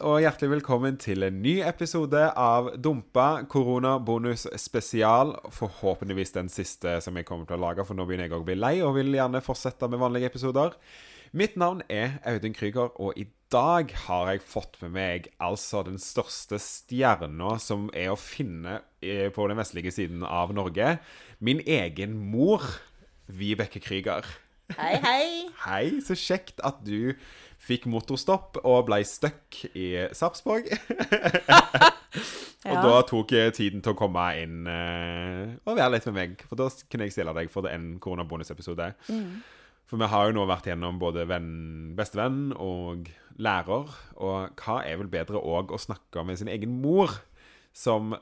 og hjertelig velkommen til en ny episode av Dumpa koronabonus spesial. Forhåpentligvis den siste som jeg kommer til å lage, for nå begynner jeg å bli lei og vil gjerne fortsette med vanlige episoder. Mitt navn er Audun Krüger, og i dag har jeg fått med meg altså den største stjerna som er å finne eh, på den vestlige siden av Norge. Min egen mor, Vibeke Krüger. Hei, hei. Hei, så kjekt at du fikk motorstopp og ble stuck i Sarpsborg. og Ja. da tok jeg tiden til å komme inn eh, og være litt med meg. For da kunne jeg stille deg for en koronabonusepisode. For vi har jo nå vært gjennom både venn, bestevenn og lærer. Og hva er vel bedre òg å snakke med sin egen mor, som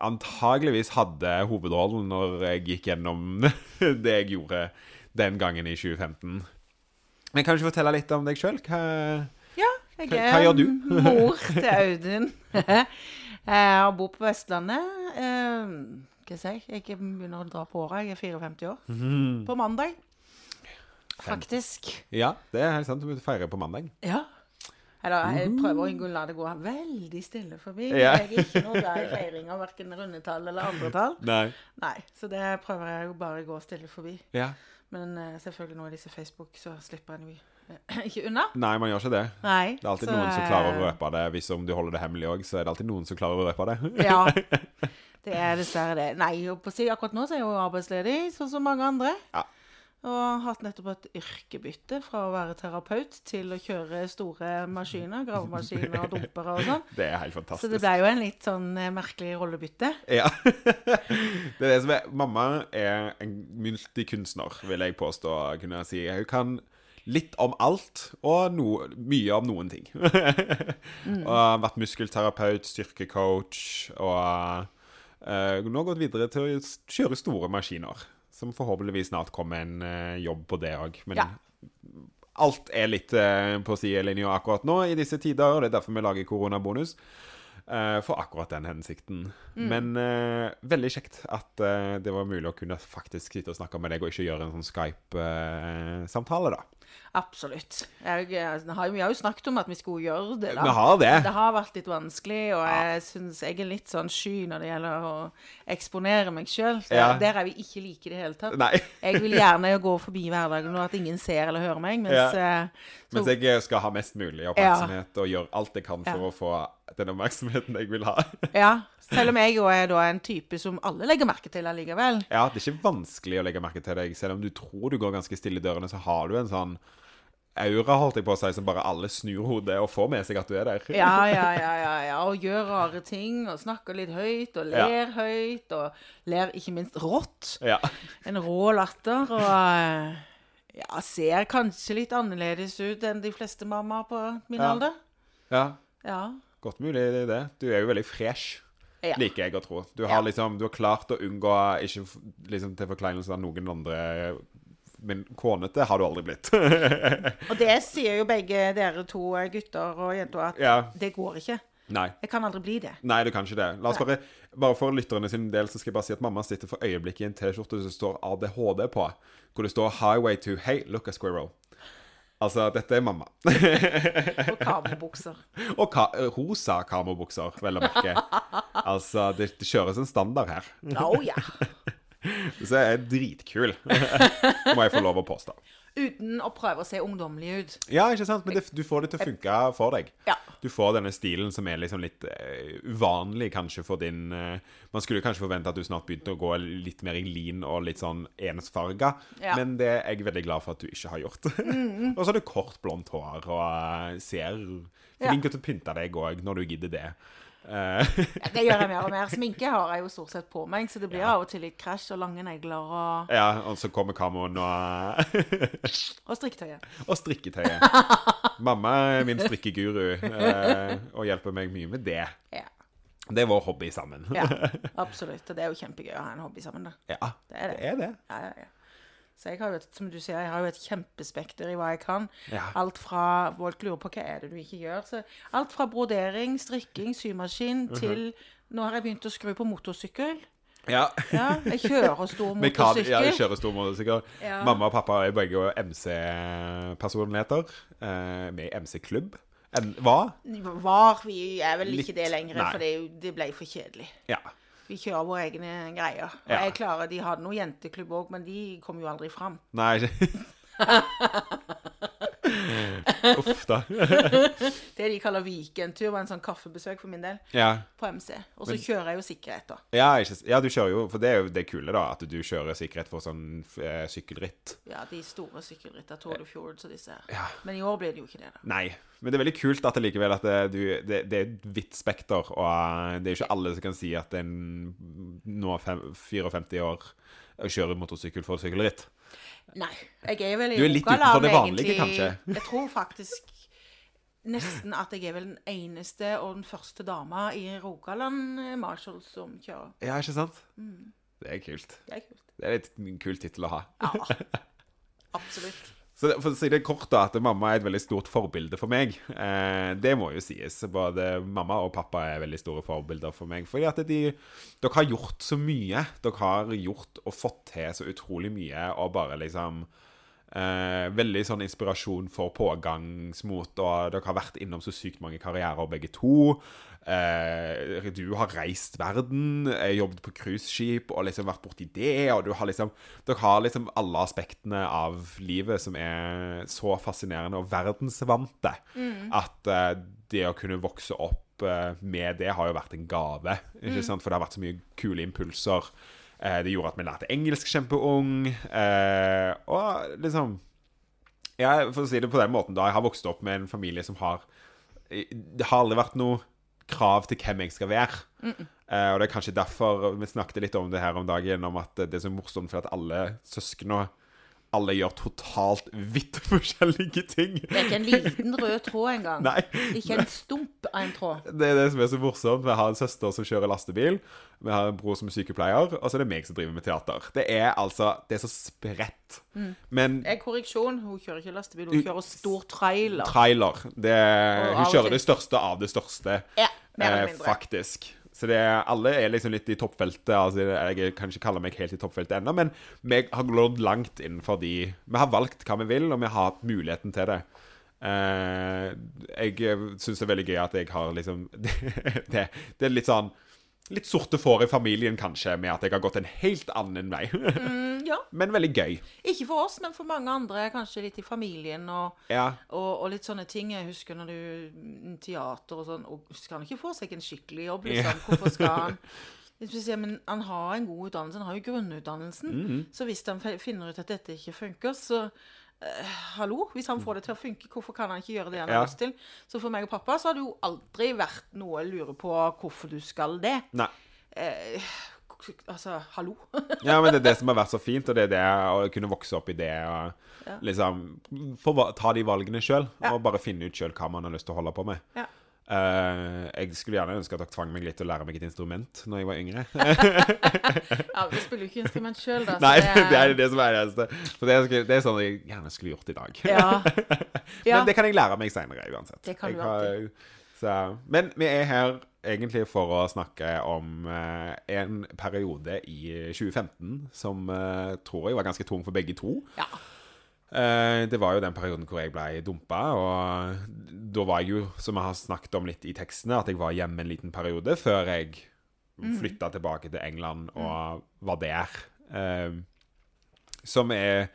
antageligvis hadde hovedrollen når jeg gikk gjennom det jeg gjorde den gangen i 2015. Men kan du ikke fortelle litt om deg sjøl? Hva Ja, jeg Hva- hva gjør du? mor til Audun. jeg bor på Vestlandet. Eh, Hva skal jeg? Jeg begynner å dra på åra. Jeg er 54 år. Mm. På mandag. Faktisk. Ja, det er helt sant. Du feirer på mandag. Ja. Eller jeg prøver å la det gå veldig stille forbi. Ja. Jeg er ikke noe glad i feiring av verken rundetall eller andre tall. Nei. Nei, Så det prøver jeg jo bare å gå stille forbi. Ja. Men eh, selvfølgelig nå i disse Facebook, så slipper en jo ikke unna. Nei, man gjør ikke det. Nei. Det er alltid så, noen som klarer å eh, røpe det. Hvis om du holder det hemmelig òg, så er det alltid noen som klarer å røpe det. Ja. Det er dessverre det. Nei, og akkurat nå så er jeg jo arbeidsledig, sånn som mange andre. Ja. Og hatt nettopp et yrkebytte fra å være terapeut til å kjøre store maskiner, gravemaskiner og dumpere og sånn. Det er helt fantastisk. Så det ble jo en litt sånn eh, merkelig rollebytte. Ja. det er det som er Mamma er en multikunstner, vil jeg påstå. Kunne jeg si. Hun kan litt om alt, og no, mye om noen ting. og har vært muskelterapeut, styrkecoach, og uh, nå gått videre til å kjøre store maskiner. Som forhåpentligvis snart kommer en eh, jobb på det òg. Men Ja. alt er litt uh, på sidelinja akkurat nå i disse tider, og det er derfor vi lager koronabonus. Eh, for akkurat den hensikten. Men uh, veldig kjekt at uh, det var mulig å kunne faktisk sitte og snakke med deg, og ikke gjøre en sånn Skype-samtale, da. Absolutt. Jeg, jeg, har vi har jo snakket om at vi skulle gjøre det, da. Vi har det. Det har vært litt vanskelig, og jeg syns jeg er litt sånn sky når det gjelder å eksponere meg sjøl. Ja. Der er vi ikke like i det hele tatt. Jeg vil gjerne gå forbi hverdagen og at ingen ser eller hører meg, mens Ja. så, Mens jeg skal ha mest mulig oppmerksomhet og gjøre alt jeg kan for Ja. å få den oppmerksomheten jeg vil ha. Ja, Selv om jeg jo er da en type som alle legger merke til allikevel. Ja, det er ikke vanskelig å legge merke til deg. Selv om du tror du går ganske stille i dørene, så har du en sånn aura, holdt jeg på å si, som bare alle snur hodet og får med seg at du er der. Ja, ja, ja, ja, ja. Og gjør rare ting, og snakker litt høyt, og Ja. ler høyt, og ler ikke minst rått. Ja. En rå latter, og eh, ja, ser kanskje litt annerledes ut enn de fleste mammaer på min Ja. alder. ja. Ja. Godt mulig det er det. Du er jo veldig fresh. Ja. Liker jeg å tro. Du Ja. har liksom Du har klart å unngå Ikke liksom til forkleinelse av noen andre Men kånete har du aldri blitt. Og det sier jo begge dere to eh, gutter og jenter at ja. det går ikke. Nei. Jeg kan aldri bli det. Nei, du kan ikke det. La oss bare Bare for lytterne sin del så skal jeg bare si at mamma sitter for øyeblikket i en T-skjorte som står ADHD på. Hvor det står 'Highway to Hey, look a squirrel'. Altså, dette er mamma. Og kamobukser. Og ka rosa kamobukser, vel å merke. Altså, det, det kjøres en standard her. Oh, ja. Så jeg er dritkul, må jeg få lov å påstå. Uten å prøve å se ungdommelig ut. Ja, ikke sant? Men det, du får det til å funke for deg. Ja. Du får denne stilen som er liksom litt uh, uvanlig kanskje for din uh, Man skulle kanskje forvente at du snart begynte å gå litt mer i lin og litt sånn ensfarga, Ja. men det er jeg veldig glad for at du ikke har gjort. og så har du kort, blondt hår og eh, ser flink ut til å pynte deg òg, når du gidder det. Eh, Ja, det gjør jeg mer og mer. Sminke har jeg jo stort sett på meg, så det blir av og til litt krasj og lange negler og, ja, og så kommer kamoen og og strikketøyet. Og strikketøyet. Mamma er min strikkeguru eh, og hjelper meg mye med det. Ja. Det er vår hobby sammen. ja, absolutt. Og det er jo kjempegøy å ha en hobby sammen, da. Ja, Det er det. det er det. Ja, ja, ja. Så jeg har jo et, som du sier, jeg har jo et kjempespekter i hva jeg kan. Ja. Alt fra Folk lurer på hva er det du ikke gjør. Så alt fra brodering, strikking, symaskin Mhm. til Nå har jeg begynt å skru på motorsykkel. Ja. Ja, jeg kjører stor motorsykkel. ja, jeg kjører stor motorsykkel. Ja. Mamma og pappa er begge MC-personligheter. Eh, med MC-klubb. Hva? Var Vi er vel Litt, ikke det lenger, nei. for det, det ble for kjedelig. Ja. Vi kjører våre egne greier. Og Ja. jeg klarer, De hadde noe jenteklubb òg, men de kom jo aldri fram. Nei Uff, da. Det de kaller weekendtur, var en sånn kaffebesøk for min del Ja. på MC. Og så kjører jeg jo sikkerhet, da. Ja, ikke, ja, du kjører jo For det er jo det kule, da. At du kjører sikkerhet for sånn eh, sykkelritt. Ja, de store sykkelrittene. Tour de Fjords og disse. Ja. Men i år blir det jo ikke det, da. Nei. Men det er veldig kult at det likevel at det, du, det, det er et vidt spekter, og eh, det er jo ikke alle som kan si at en nå fem, 54 år kjører motorsykkel for sykkelritt. Nei. Jeg er vel i Du er litt utenfor det vanlige, egentlig. kanskje? Jeg tror faktisk nesten at jeg er vel den eneste og den første dama i Rogaland eh, Marshall som kjører. Ja, ikke sant? Det er kult. Det er kult. Det er litt kul tittel å ha. Ja. Absolutt. Så For å si det kort, da, at mamma er et veldig stort forbilde for meg. Eh, det må jo sies. Både mamma og pappa er veldig store forbilder for meg. Fordi at de, dere har gjort så mye. Dere har gjort og fått til så utrolig mye, og bare liksom eh, Veldig sånn inspirasjon for pågangsmot, og dere har vært innom så sykt mange karrierer, begge to. Eh, du har reist verden, eh, jobbet på cruiseskip og liksom vært borti det, og du har liksom Dere har liksom alle aspektene av livet som er så fascinerende og verdensvante at eh, det å kunne vokse opp eh, med det har jo vært en gave, ikke sant? For det har vært så mye kule impulser. Eh, det gjorde at vi lærte engelsk kjempeung, eh, og liksom Jeg for å si det på den måten da, Jeg har vokst opp med en familie som har Det har aldri vært noe krav til hvem jeg skal være. Eh, og det er kanskje derfor Vi snakket litt om det her om dagen, om at det er så morsomt for at alle søsknene alle gjør totalt vidt forskjellige ting. Det er ikke en liten rød tråd engang. Nei. Ikke en stump av en tråd. Det er det som er så morsomt. Vi har en søster som kjører lastebil. Vi har en bror som er sykepleier, og så er det meg som driver med teater. Det er altså Det er så spredt. Men Eh, korreksjon, hun kjører ikke lastebil, hun kjører stor trailer. trailer det, Hun kjører det største av det største. Ja, mer eller eh, mindre. faktisk. Så det, alle er liksom litt i toppfeltet. Altså, jeg kan ikke kalle meg helt i toppfeltet ennå, men vi har gått langt innenfor de Vi har valgt hva vi vil, og vi har hatt muligheten til det. Uh, jeg syns det er veldig gøy at jeg har liksom det, det er litt sånn Litt sorte får i familien, kanskje, med at jeg har gått en helt annen vei. Mm, ja. men veldig gøy. Ikke for oss, men for mange andre, kanskje litt i familien og, Ja. og, og litt sånne ting. Jeg husker når du mm, Teater og sånn og Skal han ikke få seg en skikkelig jobb, liksom? Hvorfor skal han Men han har en god utdannelse, han har jo grunnutdannelsen. Mhm. Så hvis han finner ut at dette ikke funker, så hallo, hvis han får det til å funke, hvorfor kan han ikke gjøre det han Ja. har lyst til? Så for meg og pappa så har det jo aldri vært noe å lure på hvorfor du skal det. Nei. Eh, altså, hallo. Ja, men det er det som har vært så fint, og det er det å kunne vokse opp i det og liksom få ta de valgene sjøl, og bare finne ut sjøl hva man har lyst til å holde på med. Ja. Eh, jeg skulle gjerne ønske at dere tvang meg litt til å lære meg et instrument når jeg var yngre. Ja, Vi spiller jo ikke instrument sjøl, da. Nei, det er det som er det eneste. For det er, det er sånn jeg gjerne skulle gjort i dag. Ja. ja. Men det kan jeg lære meg seinere, uansett. Det kan du har- så, men vi er her egentlig for å snakke om eh, en periode i 2015 som eh, tror jeg var ganske tung for begge to. ja. Eh, det var jo den perioden hvor jeg ble dumpa, og da var jeg jo, som jeg har snakket om litt i tekstene, at jeg var hjemme en liten periode før jeg flytta tilbake til England og var der. Eh, som er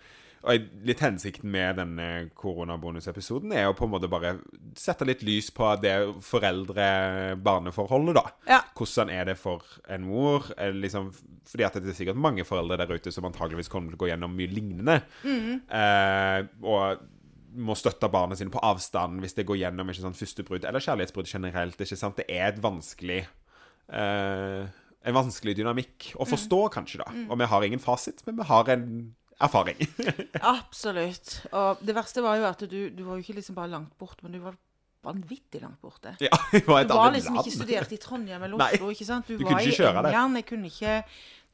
og Litt hensikten med denne koronabonusepisoden er jo på en måte bare sette litt lys på det foreldre-barneforholdet, da. Ja. Hvordan er det for en mor? Er Liksom, fordi at det er sikkert mange foreldre der ute som antageligvis kommer til å gå gjennom mye lignende. Eh, og må støtte barna sine på avstand hvis det går gjennom ikke sant, første brudd, eller kjærlighetsbrudd generelt. ikke sant? Det er et vanskelig eh, En vanskelig dynamikk å forstå, kanskje. da. Og vi har ingen fasit, men vi har en erfaring. Absolutt. Og det verste var jo at du, du var jo ikke liksom bare langt borte, men du var vanvittig langt borte. ja, jeg var et Du var liksom land. ikke studert i Trondheim eller Nei, Oslo. ikke sant? Du, du var i. England. Jeg kunne ikke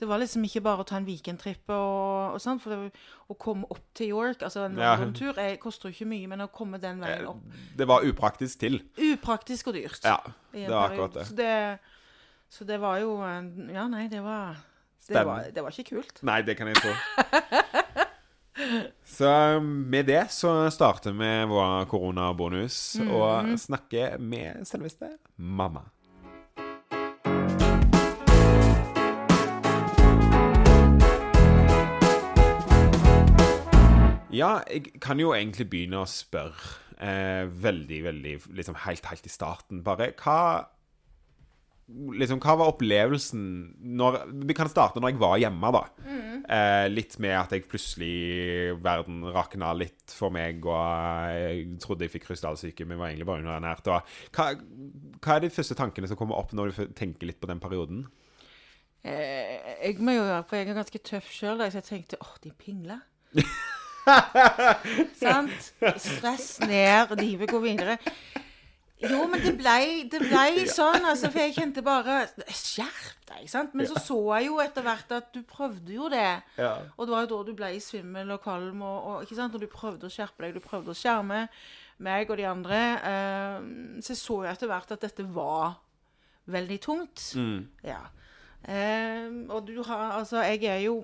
Det var liksom ikke bare å ta en weekendtripp og, og sånn. For det, å komme opp til York, altså en Ja. London-tur, eh, koster jo ikke mye, men å komme den veien opp Det var upraktisk til. Upraktisk og dyrt. Ja, det var akkurat det. Så det. Så det var jo Ja, nei, det var Det var, det var ikke kult. Nei, det kan jeg tro. Så med det så starter vi vår koronabonus og snakker med selveste mamma. Ja, jeg kan jo egentlig begynne å spørre eh, veldig, veldig liksom helt, helt i starten. Bare hva Liksom, hva var opplevelsen når Vi kan starte når jeg var hjemme, da. Eh, litt med at jeg plutselig Verden rakna litt for meg, og jeg trodde jeg fikk krystallsyke, men var egentlig bare underernært. Hva, hva er de første tankene som kommer opp når du tenker litt på den perioden? Eh, jeg må jo for jeg er ganske tøff sjøl, så jeg tenkte åh, de pingler. Sant? Stress ned, livet går videre. Jo, men det ble, ble sånn, altså, for jeg kjente bare Skjerp deg, sant? Men så så jeg jo etter hvert at du prøvde jo det. Ja. Og det var jo da du ble svimmel og kvalm, og, og ikke sant? Og du prøvde å skjerpe deg, du prøvde å skjerme meg og de andre. Uh, så jeg så jo etter hvert at dette var veldig tungt. Ja. Uh, og du har Altså, jeg er jo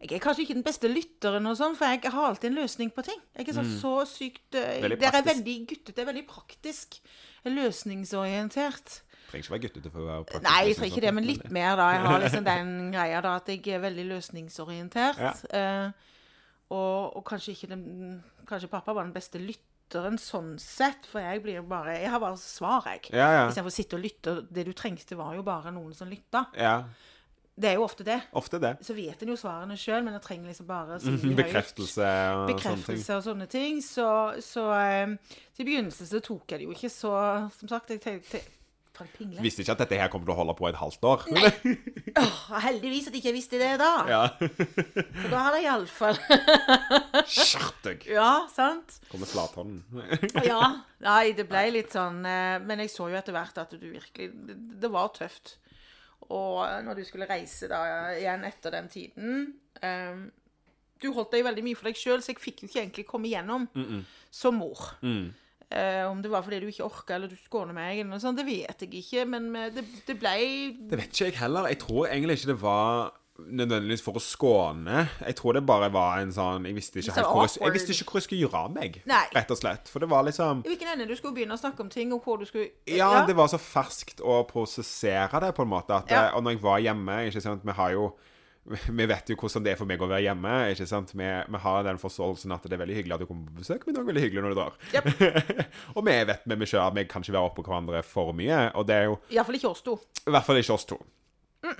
jeg er kanskje ikke den beste lytteren, og sånn, for jeg har alltid en løsning på ting. Jeg er så, så sykt Veldig Dere er veldig guttete, veldig praktisk. Løsningsorientert. Trenger ikke være guttete for å være praktisk. Nei, jeg trenger ikke det, men litt mer, da. Jeg har liksom den greia da at jeg er veldig løsningsorientert. Ja. Eh, og, og kanskje ikke den Kanskje pappa var den beste lytteren sånn sett, for jeg blir bare Jeg har bare svar, jeg. Ja, ja. Istedenfor å sitte og lytte. Det du trengte, var jo bare noen som lytta. ja. Det er jo ofte det. Ofte det. Så vet en jo svarene sjøl, men en trenger liksom bare å si de høyt. Bekreftelse og. Bekreftelse og sånne ting. Så, så um, til begynnelsen så tok jeg det jo ikke så Som sagt, jeg tenkte pingle. Visste ikke at dette her kommer til å holde på et halvt år. Åh, heldigvis at jeg ikke visste det da. Ja. For da hadde jeg iallfall Skjerp deg! Ja, sant? Kommer slathånden. Ja. Nei, det ble litt sånn eh, Men jeg så jo etter hvert at du virkelig Det, det var tøft. Og når du skulle reise da igjen etter den tiden um, Du holdt deg veldig mye for deg sjøl, så jeg fikk jo ikke egentlig komme igjennom som mor. Eh, om det var fordi du ikke orka, eller du skåner meg, eller noe sånt, det vet jeg ikke. Men eh, det, det ble Det vet ikke jeg heller. Jeg tror egentlig ikke det var nødvendigvis for å skåne. Jeg tror det bare var en sånn Jeg visste ikke helt sånn hvor jeg, jeg visste ikke hvor jeg skulle gjøre av meg, Nei. rett og slett. For det var liksom I hvilken ende du skulle begynne å snakke om ting, og hvor du skulle Ja, det var så ferskt å prosessere det, på en måte. At, Ja. Og når jeg var hjemme ikke sant, Vi har jo vi vet jo hvordan det er for meg å være hjemme. ikke sant? Vi, vi har den forståelsen at det er veldig hyggelig at du kommer på besøk, men det er også veldig hyggelig når du drar. og vi vet med meg selv at vi kan ikke være oppå hverandre for mye. Og det er jo Iallfall ikke oss to. i hvert fall ikke oss to.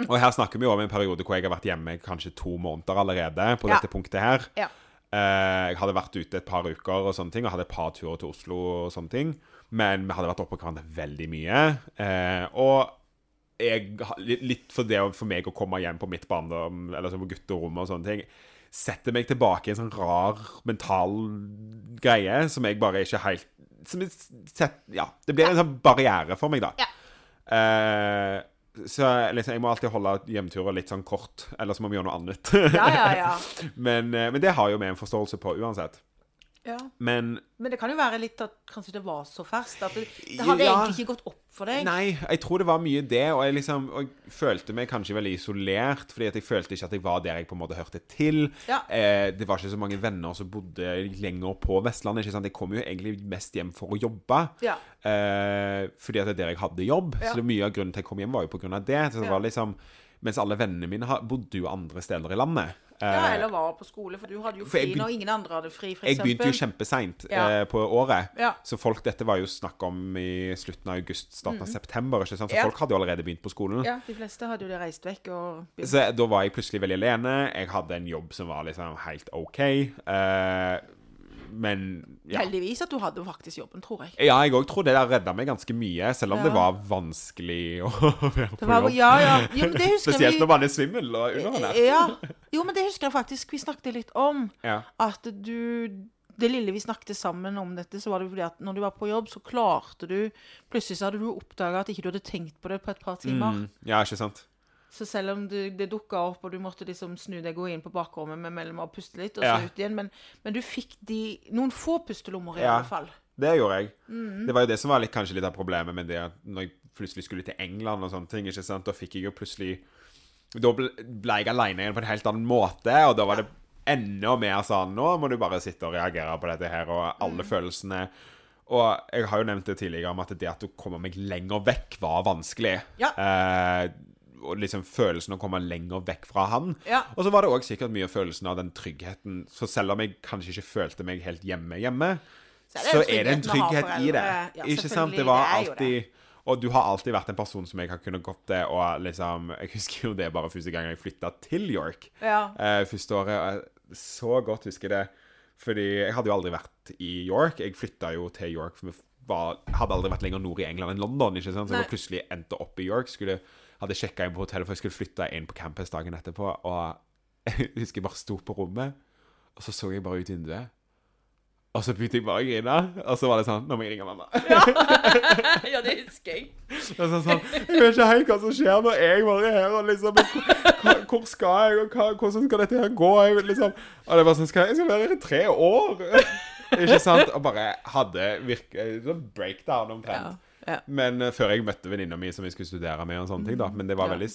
Og her snakker vi jo om en periode hvor jeg har vært hjemme kanskje to måneder allerede. på Ja. dette punktet her. Ja. Eh, jeg hadde vært ute et par uker og sånne ting, og hadde et par turer til Oslo og sånne ting. Men vi hadde vært oppå hverandre veldig mye. Eh, og jeg, litt for det for meg å komme hjem på mitt barndom, eller på gutterommet og sånne ting, setter meg tilbake i en sånn rar mental greie som jeg bare ikke helt som jeg set, Ja. Det blir en sånn barriere for meg, da. Ja. Eh, så liksom, jeg må alltid holde hjemturer litt sånn kort, ellers må vi gjøre noe annet. Ja, ja, ja. men, eh, men det har jo vi en forståelse på uansett. Ja. Men Men det kan jo være litt at kanskje det var så ferskt at det, det hadde Ja. egentlig ikke gått opp for deg. Nei, jeg tror det var mye det, og jeg liksom og jeg følte meg kanskje veldig isolert, fordi at jeg følte ikke at jeg var der jeg på en måte hørte til. Ja. Eh, det var ikke så mange venner som bodde lenger på Vestlandet. Jeg kom jo egentlig mest hjem for å jobbe, Ja. eh, fordi at det er der jeg hadde jobb. Så det mye av grunnen til at jeg kom hjem, var jo av det. Så det var liksom, Mens alle vennene mine bodde jo andre steder i landet. Ja, Eh, eller var på skole, for du hadde jo fri når ingen andre hadde fri, for jeg begynte jo kjempeseint Ja. eh, på året. Ja. Så folk, dette var jo snakk om i slutten av august, starten av september. ikke sant? Så Mm. Ja. folk hadde jo allerede begynt på skolen. Ja, de fleste hadde jo det reist vekk og begynt. Så da var jeg plutselig veldig alene. Jeg hadde en jobb som var liksom helt OK. Eh, men ja. Heldigvis at du hadde faktisk jobben, tror jeg. Ja, jeg òg tror det der redda meg ganske mye, selv om Ja. det var vanskelig å være på var, jobb. ja, ja. Jo, Spesielt vi. når man er svimmel og underernært. Ja. Jo, men det husker jeg faktisk vi snakket litt om. At du Det lille vi snakket sammen om dette, så var det fordi at når du var på jobb, så klarte du Plutselig så hadde du oppdaga at ikke du hadde tenkt på det på et par timer. Mm, ja, ikke sant? Så selv om det, det dukka opp, og du måtte liksom snu deg og inn på bakrommet med mellom og puste litt, og så Ja. ut igjen, men, men du fikk de noen få pustelommer i Ja. alle fall. Det gjorde jeg. Mm. Det var jo det som var litt, kanskje litt av problemet med det at når jeg plutselig skulle til England og sånne ting, ikke sant, da fikk jeg jo plutselig Da ble ble jeg aleine igjen på en helt annen måte, og da var det enda mer sånn Nå må du bare sitte og reagere på dette her, og alle følelsene. Og jeg har jo nevnt det tidligere om at det at å komme meg lenger vekk var vanskelig. Ja. Eh, og liksom følelsen å komme lenger vekk fra han. Ja. Og så var det òg sikkert mye følelsen av den tryggheten. Så selv om jeg kanskje ikke følte meg helt hjemme hjemme, Så så er er det det en trygghet i det. Ja, ikke sant? Det var det er alltid Og du har alltid vært en person som jeg har kunnet gått til og liksom Jeg husker jo det bare første gang jeg flytta til York. Ja. Eh, første året. og jeg Så godt husker det. Fordi jeg hadde jo aldri vært i York. Jeg flytta jo til York. For vi var, hadde aldri vært lenger nord i England enn London. ikke sant? Så jeg plutselig endte opp i York. Skulle, hadde sjekka inn på hotellet, for jeg skulle flytte inn på campus dagen etterpå. Og jeg husker jeg bare sto på rommet, og så så jeg bare ut vinduet. Og så begynte jeg bare å grine. Og så var det sånn Nå må jeg ringe mamma. ja, det husker jeg. Og så sånn, Jeg vet ikke helt hva som skjer når jeg bare er her. og liksom, hva, Hvor skal jeg, og hva, hvordan skal dette her gå? Jeg, liksom, og det var sånn skal, Jeg skal være her i tre år! Ikke sant? Og bare hadde virkelig sånn breakdown omtrent. Ja, ja. Men uh, før jeg møtte venninna mi som jeg skulle studere med, og sånne ting da Men det var Ja. veldig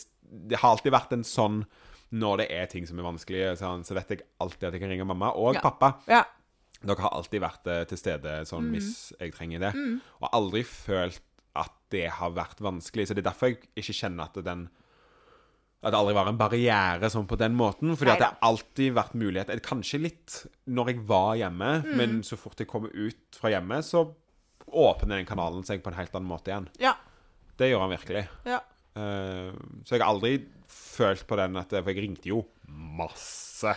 Det har alltid vært en sånn når det er ting som er vanskelig, sånn, så vet jeg alltid at jeg kan ringe mamma og Ja. pappa. Ja. Dere har alltid vært uh, til stede sånn hvis jeg trenger det. Og aldri følt at det har vært vanskelig. Så det er derfor jeg ikke kjenner at den At det aldri var en barriere sånn på den måten. Fordi at det har alltid vært mulighet Kanskje litt når jeg var hjemme, men så fort jeg kommer ut fra hjemme, så åpner den kanalen seg på en helt annen måte igjen. Ja. Det gjør han virkelig. ja. Uh, så jeg har aldri følt på den at For jeg ringte jo masse.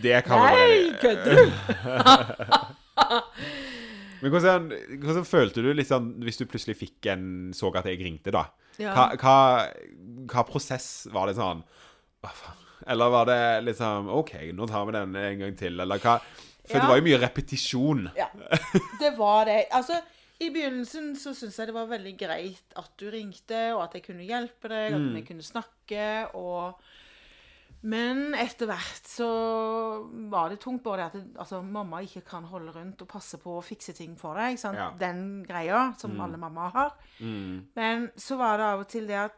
Det kan man Nei, kødder du? Men hvordan, hvordan følte du liksom hvis du plutselig fikk en Så at jeg ringte, da? Ja. Hva, hva, hva prosess var det sånn Hva faen? Eller var det liksom OK, nå tar vi den en gang til, eller hva? For Ja. det var jo mye repetisjon. Ja, det var det. Altså, i begynnelsen så syntes jeg det var veldig greit at du ringte, og at jeg kunne hjelpe deg, at vi kunne snakke, og Men etter hvert så var det tungt både at altså, mamma ikke kan holde rundt og passe på å fikse ting for deg. Sant? Ja. Den greia som alle mammaer har. Men så var det av og til det at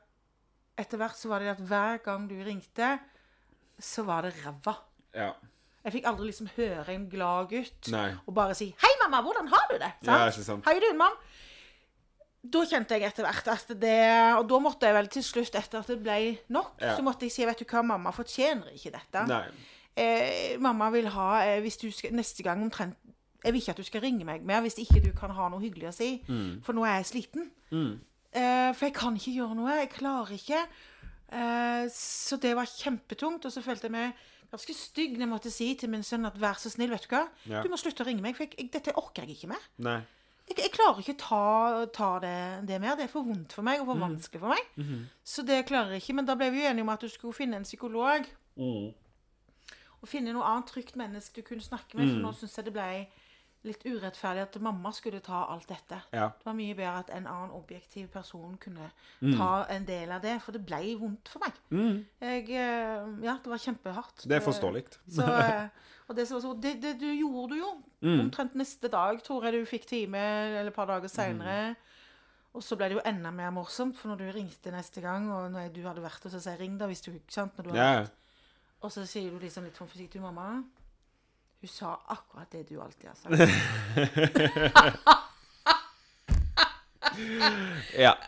etter hvert så var det det at hver gang du ringte, så var det ræva. Ja. Jeg fikk aldri liksom høre en glad gutt Nei. og bare si 'Hei, mamma, hvordan har du det?' Ja, ikke sant. How you doing, mom? Da kjente jeg etter hvert at det Og da måtte jeg vel til slutt, etter at det ble nok, Ja. så måtte jeg si 'Vet du hva, mamma fortjener ikke dette'. Nei. Eh, mamma vil ha eh, Hvis du skal neste gang omtrent Jeg vil ikke at du skal ringe meg mer hvis ikke du kan ha noe hyggelig å si. Mm. For nå er jeg sliten. Eh, for jeg kan ikke gjøre noe. Jeg klarer ikke. Eh, så det var kjempetungt. Og så følte jeg meg ganske stygg når jeg måtte si til min sønn at vær så snill, vet du hva. Ja. Du må slutte å ringe meg, for jeg, jeg, dette orker jeg ikke mer. Nei. Jeg, jeg klarer ikke ta, ta det, det mer. Det er for vondt for meg og for vanskelig for meg. Så det klarer jeg ikke. Men da ble vi jo enige om at du skulle finne en psykolog. Og finne noe annet trygt menneske du kunne snakke med. For nå syns jeg det ble litt urettferdig at mamma skulle ta alt dette. Ja. Det var mye bedre at en annen objektiv person kunne ta en del av det. For det ble vondt for meg. Jeg, eh, ja, det var kjempehardt. Det er forståelig. Så, eh, og det, som var så, det, det du gjorde du jo. Omtrent neste dag tror jeg du fikk time, eller et par dager seinere. Og så ble det jo enda mer morsomt, for når du ringte neste gang, og når du hadde vært så sa jeg 'ring da', hvis du ikke sant, når du hadde vært. Og så sier du liksom litt sånn forsiktig 'mamma'. Hun sa akkurat det du alltid har sagt. ja.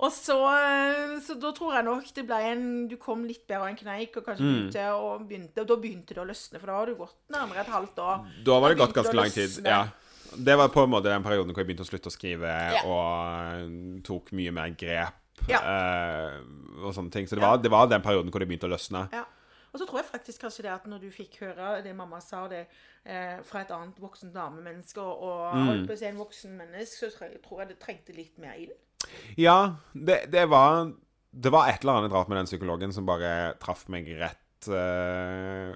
Og så, eh, så da tror jeg nok det ble en Du kom litt bedre enn kneik, og kanskje begynte, og begynte, og da begynte det å løsne, for da har du gått nærmere et halvt år. Da var det gått ganske lang tid. Ja. Det var på en måte den perioden hvor jeg begynte å slutte å skrive Ja. og tok mye mer grep Ja. uh, og sånne ting. Så det var, det var den perioden hvor det begynte å løsne. Ja. Og så tror jeg faktisk kanskje det at når du fikk høre det mamma sa det eh, fra et annet voksen damemenneske, og, og si en voksen menneske, så tror jeg, det trengte litt mer inn. Ja, det, det var Det var et eller annet rart med den psykologen som bare traff meg rett eh,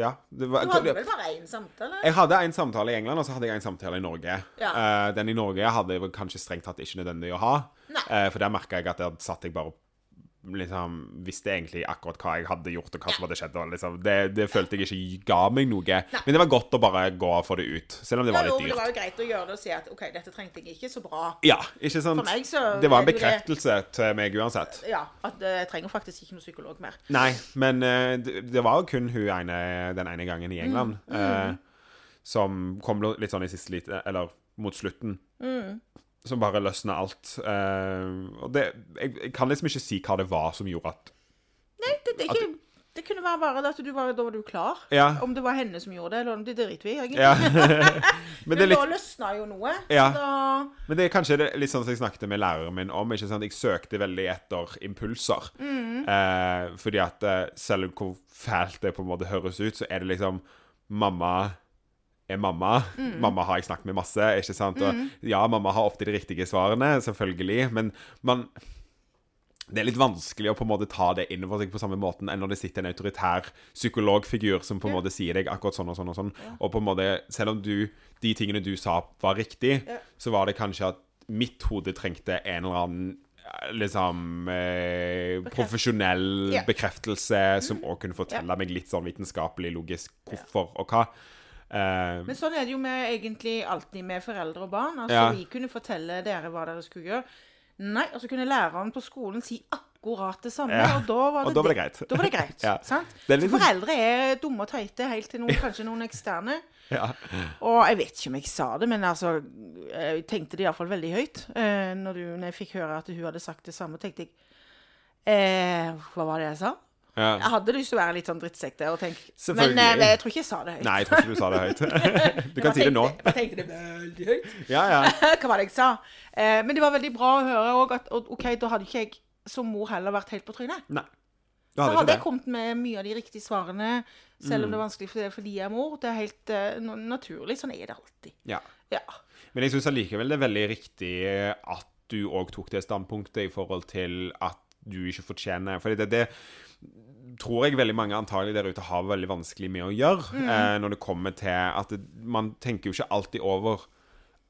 Ja. Det var, Du hadde vel bare én samtale? Jeg hadde en samtale i England, og så hadde jeg en samtale i Norge. Ja. Uh, den i Norge hadde jeg kanskje strengt tatt ikke nødvendig å ha. Eh, for der merka jeg at der satt jeg bare liksom visste egentlig akkurat hva jeg hadde gjort, og hva som hadde skjedd. Liksom, det, det følte jeg ikke ga meg noe. Men det var godt å bare gå og få det ut, selv om det var litt dyrt. det var jo greit å gjøre det og si at OK, dette trengte jeg ikke så bra. Ja, ikke sant? Meg det var en bekreftelse det til meg uansett. Ja, at eh, jeg trenger faktisk ikke noen psykolog mer. Nei, men eh, det, det var jo kun hun ene, den ene gangen i England Mm, eh, som kom litt sånn i siste lite Eller mot slutten. Mm. Som bare løsna alt. Uh, og det jeg, jeg kan liksom ikke si hva det var som gjorde at Nei, det, det, ikke, at, det kunne være bare at du var, da var du klar. Ja. Om det var henne som gjorde det, eller om det driter vi i, ja. men, det litt, løsna jo noe. Ja. Da men det er kanskje litt sånn som jeg snakket med læreren min om. ikke sant? Jeg søkte veldig etter impulser. Mm. Uh, fordi at eh, selv hvor fælt det på en måte høres ut, så er det liksom Mamma er mamma. Mm. Mamma har jeg snakket med masse. ikke sant? Og ja, mamma har ofte de riktige svarene, selvfølgelig, men man det er litt vanskelig å på en måte ta det inn over seg på samme måten enn når det sitter en autoritær psykologfigur som på en måte sier deg akkurat sånn og sånn og sånn. Og på en måte, selv om du, de tingene du sa var riktig, Ja. så var det kanskje at mitt hode trengte en eller annen eh, liksom eh, profesjonell Ja. bekreftelse som òg kunne fortelle meg litt sånn vitenskapelig, logisk hvorfor og hva. Eh, Men sånn er det jo med, egentlig alltid med foreldre og barn. Altså, Ja. Vi kunne fortelle dere hva dere skulle gjøre. Nei, og så kunne læreren på skolen si akkurat det samme, Ja, og da var det, og da var det greit. Da var det greit, Ja. sant? Er litt- foreldre er dumme og teite helt til noen, kanskje noen eksterne. ja. Og jeg vet ikke om jeg sa det, men altså Jeg tenkte det iallfall veldig høyt. Eh, når, du, når jeg fikk høre at hun hadde sagt det samme, tenkte jeg eh, Hva var det jeg sa? Ja. Jeg hadde lyst til å være litt sånn drittsekk der og tenke Men eh, jeg tror ikke jeg sa det høyt. Nei, jeg tror ikke du sa det høyt. du kan si det nå. Jeg tenkte det veldig høyt. Ja, ja. Hva var det jeg sa? Eh, men det var veldig bra å høre òg at OK, da hadde ikke jeg som mor heller vært helt på trynet. Nei. Da hadde hadde jeg kommet med mye av de riktige svarene, selv om det er vanskelig for- fordi jeg er mor. Det er helt uh, naturlig. Sånn er det alltid. Ja. Ja. Men jeg syns allikevel det er veldig riktig at du òg tok det standpunktet i forhold til at du ikke fortjener Fordi det, det tror jeg veldig mange antagelig der ute har veldig vanskelig med å gjøre. Eh, når det kommer til at det, Man tenker jo ikke alltid over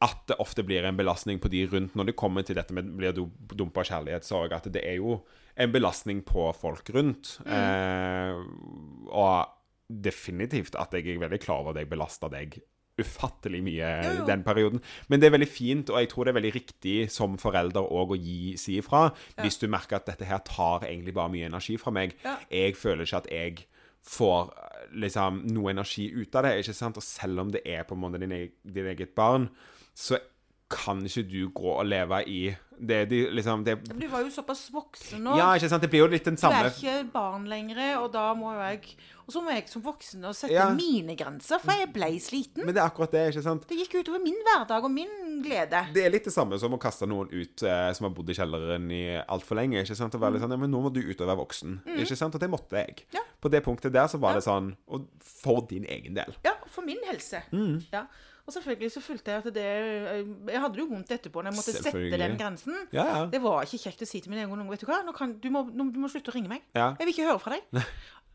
at det ofte blir en belastning på de rundt når det kommer til dette med blir du dumpa kjærlighetssorg. At det er jo en belastning på folk rundt. Eh, og definitivt at jeg er veldig klar over at jeg belasta deg ufattelig mye Jo, jo. den perioden. Men det er veldig fint, og jeg tror det er veldig riktig som forelder òg å gi si ifra. Hvis du merker at dette her tar egentlig bare mye energi fra meg. Ja. Jeg føler ikke at jeg får eh, liksom noe energi ut av det. ikke sant? Og selv om det er på en måte din, din eget barn, så kan ikke du gå og leve i det, de, liksom, det du var jo såpass voksen nå. Ja, ikke sant? Det blir jo litt den Du er ikke barn lenger, og da må jo jeg Og så må jeg som voksen sette Ja. mine grenser, for jeg ble sliten. Men det er akkurat det, ikke sant? Det gikk utover min hverdag og min glede. Det er litt det samme som å kaste noen ut eh, som har bodd i kjelleren i altfor lenge. ikke sant? Og være litt sånn, ja, men nå må du ut og være voksen. Ikke sant? Og det måtte jeg. Mm. Ja. På det punktet der så var det sånn Og for din egen del. Ja, for min helse. Mm. Ja. Og selvfølgelig så følte jeg at det Jeg hadde det jo vondt etterpå når jeg måtte sette den grensen. Ja, ja. Det var ikke kjekt å si til min egen unge Vet du hva, nå kan, du, må, nå, du må slutte å ringe meg. Ja. Jeg vil ikke høre fra deg.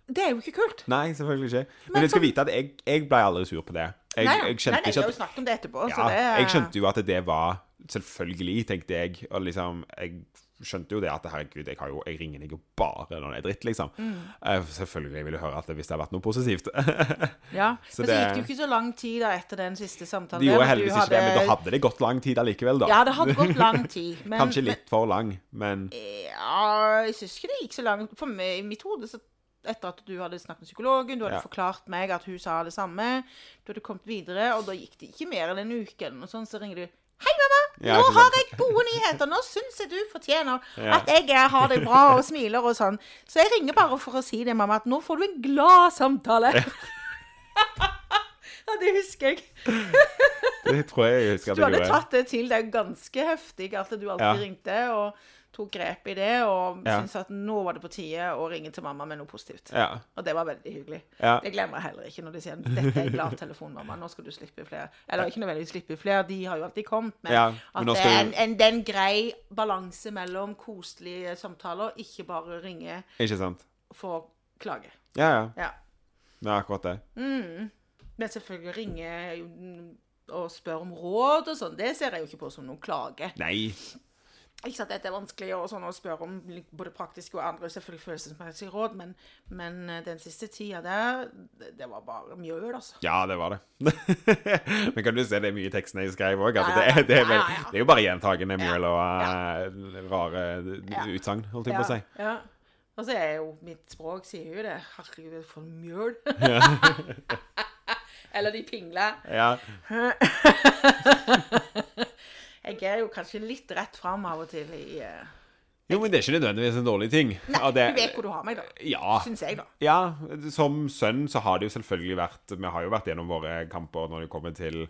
Det er jo ikke kult. Nei, selvfølgelig ikke. Men, Men du skal vite at jeg, jeg ble aldri sur på det. Jeg, nei, jeg skjønte nei, nei, jeg har jo snakket om det etterpå. Ja, så det, jeg skjønte jo at det var selvfølgelig, tenkte jeg. Og liksom Jeg skjønte jo det at herregud, jeg, har jo, jeg ringer deg jo bare når det er dritt, liksom. Mm. Eh, selvfølgelig jeg du høre at det, hvis det har vært noe positivt. Ja, Så Men så gikk det jo ikke så lang tid da etter den siste samtalen. Det gjorde heldigvis ikke det, men da hadde det gått lang tid allikevel, da. Ja, det hadde gått lang tid. Men, Kanskje litt for lang, men Ja, jeg syns ikke det gikk så langt. For meg, i mitt hode, så etter at du hadde snakket med psykologen, du hadde Ja. forklart meg at hun sa det samme, du hadde kommet videre, og da gikk det ikke mer enn en uke eller noe sånt, så ringer du Hei, mamma! Ja, Nå har jeg gode nyheter! Nå syns jeg du fortjener Ja. at jeg har det bra og smiler og sånn. Så jeg ringer bare for å si det, mamma, at nå får du en glad samtale. ja, det husker jeg. det tror jeg jeg husker Du hadde tatt det til deg ganske heftig, at du alltid Ja. ringte og tok grep i det, og Ja. syntes at nå var det på tide å ringe til mamma med noe positivt. Ja. Og det var veldig hyggelig. Ja. Det glemmer jeg heller ikke når de sier 'dette er glad telefon, mamma', nå skal du slippe flere. Eller ikke nødvendigvis slippe flere, de har jo alltid kommet, men, Ja, men at det er en, en, en grei balanse mellom koselige samtaler, ikke bare ringe Ikke sant? for klage. Ja, ja. Ja. Det er akkurat det. Men selvfølgelig ringe mm, og spørre om råd og sånn, det ser jeg jo ikke på som noen klage. Nei. Ikke sant, Dette er vanskelig og sånn å spørre om både praktiske og andre selvfølgelig følelsesmessige råd, men, men eh, den siste tida der, det, det var bare mjøl, altså. Ja, det var det. Men kan du se det er mye i teksten jeg skrev òg? Ja, Det, ja, det, ja, ja, ja. det er jo bare gjentagende mjøl og ja. eh, rare utsagn, holdt jeg på å si. Ja, ja. Og så er jo mitt språk sier jo det. Herregud, for mjøl. Eller de pingler. Ja. Jeg er jo kanskje litt rett fram av og til i eh, Jo, men det er ikke nødvendigvis en dårlig ting. Nei, Ja, det- du vet hvor du har meg, da. Ja. Syns jeg, da. Ja, som sønn så har det jo selvfølgelig vært Vi har jo vært gjennom våre kamper når det kommer til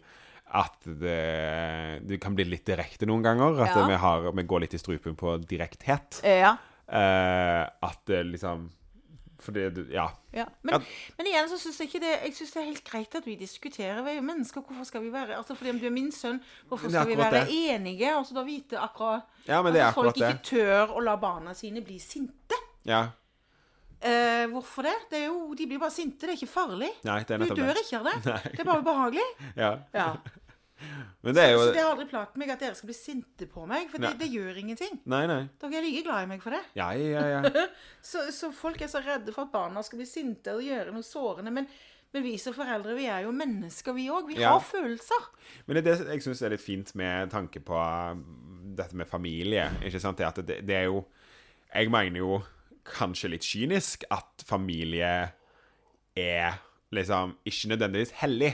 at det, det kan bli litt direkte noen ganger. At Ja. vi, har, vi går litt i strupen på direkthet. Ja. Eh, at det liksom Fordi du Ja. Ja. Men, Ja. men igjen så syns jeg ikke det Jeg synes det er helt greit at vi diskuterer. Vi er jo mennesker. Hvorfor skal vi være Altså Fordi om du er min sønn, hvorfor skal vi være det. enige? Og så da vite akkurat Ja, men det At folk akkurat ikke tør å la barna sine bli sinte. Ja. Eh, hvorfor det? det er jo, de blir bare sinte. Det er ikke farlig. Nei, det er Du dør det. ikke av det. Nei. Det er bare ubehagelig. Ja. Ja. Men det er jo Så det har aldri plaget meg at dere skal bli sinte på meg, for det, det gjør ingenting. Nei, nei. Dere er like glad i meg for det. Ja, ja, ja. Så, så folk er så redde for at barna skal bli sinte og gjøre noe sårende. Men, men vi som foreldre, vi er jo mennesker, vi òg. Vi Ja. har følelser. Men det er det jeg syns er litt fint med tanke på um, dette med familie. Ikke sant? Det, at det, det er jo Jeg mener jo kanskje litt kynisk at familie er liksom ikke nødvendigvis hellig.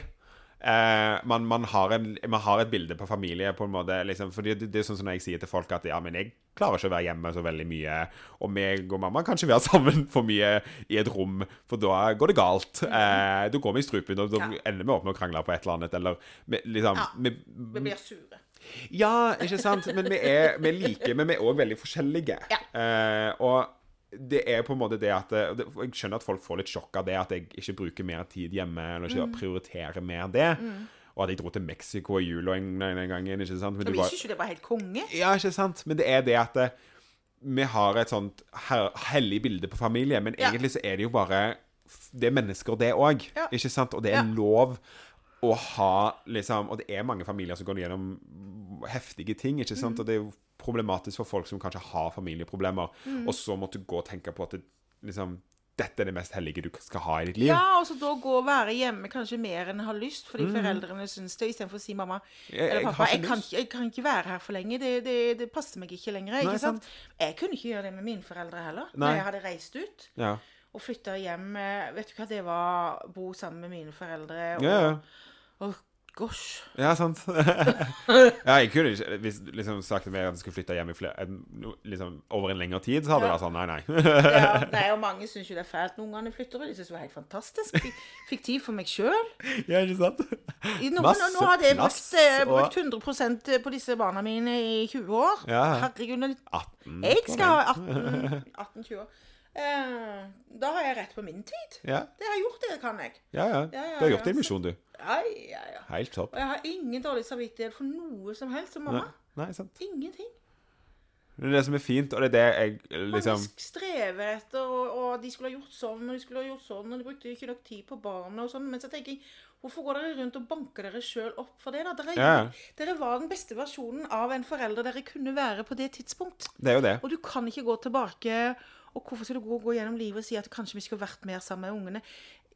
Eh, man, man, har en, man har et bilde på familie på en måte liksom, fordi det, det er sånn som når jeg sier til folk at ja, men jeg klarer ikke å være hjemme så veldig mye, og meg og mamma kan ikke være sammen for mye i et rom, for da går det galt. Eh, da går vi i strupen, og da Ja. ender vi opp med å krangle på et eller annet, eller liksom Ja. vi, Vi blir sure. ja, ikke sant? Men vi er, vi er like, men vi er òg veldig forskjellige. Eh, og det er på en måte det at det, Jeg skjønner at folk får litt sjokk av det, at jeg ikke bruker mer tid hjemme, eller ikke prioriterer mer det. Og at jeg dro til Mexico i jula en, gang, gangen. ikke sant? Men du vi syns jo det var helt konge. ja, ikke sant? Men det er det at eh, vi har et sånt hellig bilde på familie, men Ja. egentlig så er det jo bare Det er mennesker, det òg. Ja. Ikke sant? Og det er Ja. lov å ha liksom Og det er mange familier som går gjennom heftige ting, ikke sant? Mm. Og det er jo problematisk for folk som kanskje har familieproblemer, Mm. og så måtte gå og tenke på at det, liksom Dette er det mest hellige du skal ha i ditt liv. Ja, og så da gå og være hjemme kanskje mer enn har lyst, fordi foreldrene syns det, istedenfor å si mamma eller pappa jeg, jeg kan, jeg kan ikke være her for lenge, det, det, det passer meg ikke lenger. Ikke Nei, sant? Jeg kunne ikke gjøre det med mine foreldre heller. Nei. Når jeg hadde reist ut Ja. og flytta hjem eh, Vet du hva det var? Bo sammen med mine foreldre. Og, Ja, ja. og gosh. Ja, sant. ja, jeg kunne ikke Hvis liksom sagt at jeg skulle flytte hjem i flere, liksom, over en lengre tid, så hadde det vært sånn nei, nei. Ja, nei, og mange syns jo det er fælt når ungene flytter. Og de syns det var helt fantastisk. Fikk, fikk tid for meg sjøl. ja, ikke sant? Nå, Masse nå hadde jeg brukt, eh, brukt 100% på disse barna mine i 20 år. Ja. Herregud, 18. jeg skal ha 18-20 år. Eh, da har jeg rett på min tid. Ja, Det har jeg gjort, det kan jeg. ja. ja. Ja, ja, Du har gjort din misjon, du. Ja, ja, ja. Helt topp. Og jeg har ingen dårlig samvittighet for noe som helst som mamma. nei, sant. Ingenting. Det er det som er fint, og det er det jeg liksom Man strever etter, og, og de skulle ha gjort sånn, og de skulle ha gjort sånn, og de brukte ikke nok tid på barna og sånn. Men så tenker jeg, hvorfor går dere rundt og banker dere sjøl opp for det, da? Dere, Ja. dere var den beste versjonen av en forelder dere kunne være på det tidspunkt. Det er jo det. Og du kan ikke gå tilbake Og hvorfor skal du gå, gå gjennom livet og si at kanskje vi skulle vært mer sammen med ungene?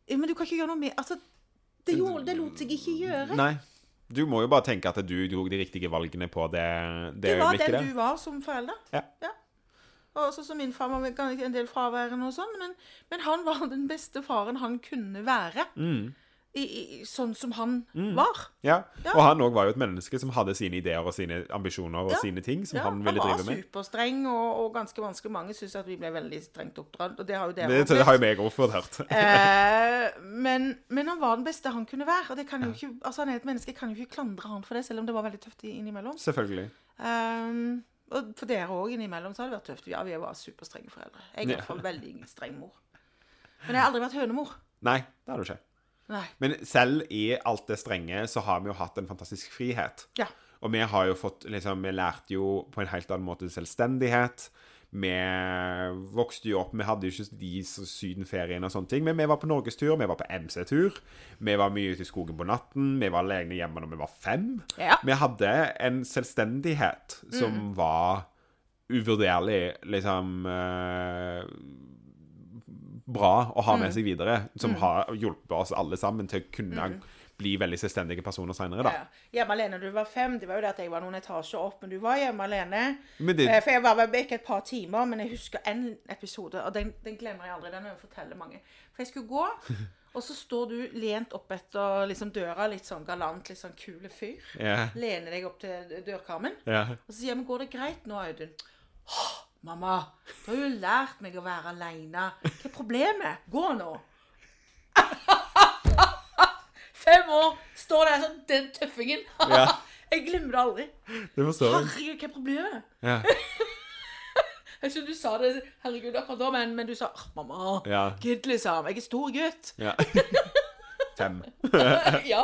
Eh, Men du kan ikke gjøre noe med Altså, det, gjorde, det lot seg ikke gjøre. Nei. Du må jo bare tenke at du tok de riktige valgene på det, det, Det var øyeblikket den du var som forelder. Ja. Og så som min far var en del fraværende og sånn, men, men han var den beste faren han kunne være. Mm. I, i, sånn som han var. Ja. Ja. Og han òg var jo et menneske som hadde sine ideer og sine ambisjoner og Ja. sine ting som han ville var drive med. superstreng, og, og ganske vanskelig. Mange syns at vi ble veldig strengt oppdratt, og det har jo dere Det, det har jo meg òg fått hørt. Eh, men, men han var den beste han kunne være. Og det kan jo ikke, altså han er et menneske, kan jo ikke klandre han for det, selv om det var veldig tøft innimellom. Selvfølgelig. Um, og for dere òg innimellom så har det vært tøft. Ja, vi var superstrenge foreldre. Jeg er i hvert fall veldig streng mor. Men jeg har aldri vært hønemor. Nei, det har du ikke. Nei. Men selv i alt det strenge så har vi jo hatt en fantastisk frihet. Ja. Og vi har jo fått liksom, Vi lærte jo på en helt annen måte selvstendighet. Vi vokste jo opp Vi hadde jo ikke de sydenferiene og sånne ting, men vi var på norgestur, vi var på MC-tur. Vi var mye ute i skogen på natten. Vi var alene hjemme når vi var fem. Ja. Vi hadde en selvstendighet som var uvurderlig liksom eh, bra å ha med seg videre, som har hjulpet oss alle sammen til å kunne bli veldig selvstendige personer seinere, da. Ja. Hjemme alene da du var fem, det var jo det at jeg var noen etasjer opp, men du var hjemme alene. Det- Eh, For jeg var vekk et par timer, men jeg husker en episode, og den, den glemmer jeg aldri. Den har jeg fortelle mange. For jeg skulle gå, og så står du lent opp etter liksom, døra, litt sånn galant, litt sånn kule fyr. Ja. Lener deg opp til dørkarmen. Ja. Og så sier jeg, men går det greit nå, Audun? «Åh, mamma, du har jo lært meg å være alene. Hva er problemet? Gå nå. Fem år, står der sånn, den tøffingen. Jeg glemmer det aldri. Det forstår jeg. Herregud, hva er problemet? Ja. Jeg skjønner du sa det, herregud, akkurat da, men, men du sa, «Åh, mamma, Ja. gud', liksom, jeg er stor gutt. ja. Fem. ja.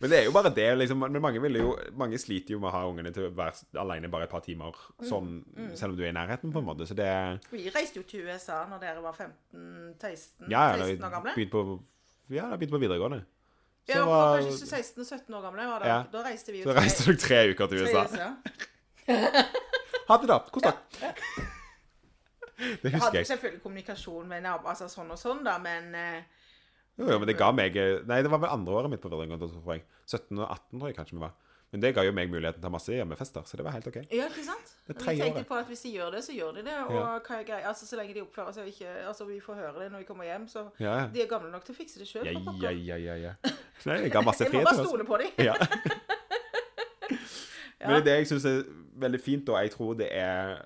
Men det er jo bare det, liksom. Men mange, vil jo, mange sliter jo med å ha ungene til å være alene bare et par timer, sånn, selv om du er i nærheten, på en måte. Så det Vi reiste jo til USA når dere var 15-16 Ja, ja, år gamle. på, ja, da jeg begynte på videregående. Så, Ja, var, kanskje 16 og 17 år gamle var det. Ja. Da reiste vi jo så til- reiste dere tre uker til USA. USA. Ha det, da. Kos dere. Det Jeg husker hadde selvfølgelig kommunikasjon med naboer, altså sånn og sånn, da, men eh, Jo, jo, men det ga meg eh, Nei, det var vel andre året mitt på videregående, tror jeg. 17 og 18, tror jeg kanskje vi var. Men det ga jo meg muligheten til å ha masse hjemmefester, så det var helt OK. Ja, ikke sant? Det Vi tenker på at hvis de gjør det, så gjør de det. Og Ja. hva er greia? Altså, så lenge de oppfører seg ikke Altså, vi får høre det når vi kommer hjem, så Ja, ja. De er gamle nok til å fikse det sjøl. Ja, ja, ja, ja, ja. Nei, jeg ga masse Jeg må bare stole på dem. Ja. Men det er det jeg syns er veldig fint, og jeg tror det er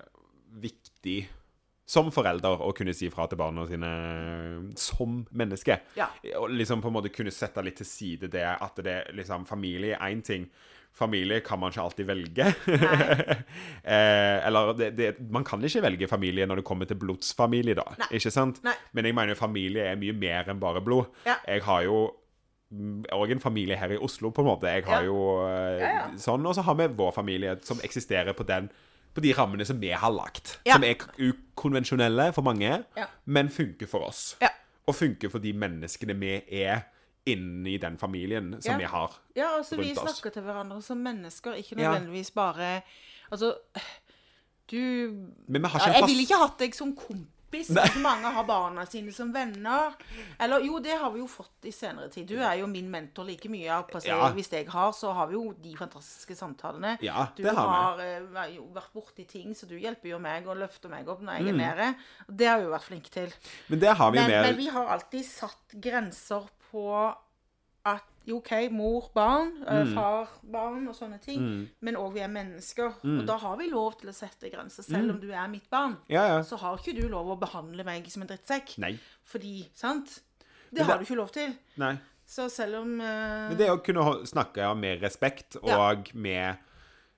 viktig som forelder å kunne si fra til barna sine som menneske. Ja. Og liksom på en måte kunne sette litt til side det at det liksom Familie er én ting. Familie kan man ikke alltid velge. eh, eller det, det, man kan ikke velge familie når det kommer til blodsfamilie, da. Nei. Ikke sant? Nei. Men jeg mener familie er mye mer enn bare blod. Ja. Jeg har jo òg en familie her i Oslo, på en måte. Jeg har Ja. jo eh, sånn, Og så har vi vår familie som eksisterer på den på de rammene som vi har lagt. Ja. Som er ukonvensjonelle for mange, Ja. men funker for oss. Ja. Og funker for de menneskene vi er inni den familien som Ja. vi har. Ja, altså vi rundt oss. snakker til hverandre som mennesker, ikke nødvendigvis bare Altså, du Men vi har ja, ikke Jeg ville ikke hatt deg som kompis. Altså, mange har barna sine som venner. Eller jo, det har vi jo fått i senere tid. Du er jo min mentor like mye. på Ja. Hvis jeg har, så har vi jo de fantastiske samtalene. Ja, du det har har eh, jo vært borti ting, så du hjelper jo meg og løfter meg opp når jeg Mm. er nede. Det har vi jo vært flinke til. Men det har vi Men, mer. men vi har alltid satt grenser på at OK, mor, barn, eh, Mm. far, barn og sånne ting. Men òg vi er mennesker. Mm. Og da har vi lov til å sette grenser. Selv om du er mitt barn, Ja, ja. så har ikke du lov å behandle meg som en drittsekk. Nei. Fordi Sant? Det det har du ikke lov til. Nei. Så selv om uh... Men det å kunne snakke med respekt Ja. og med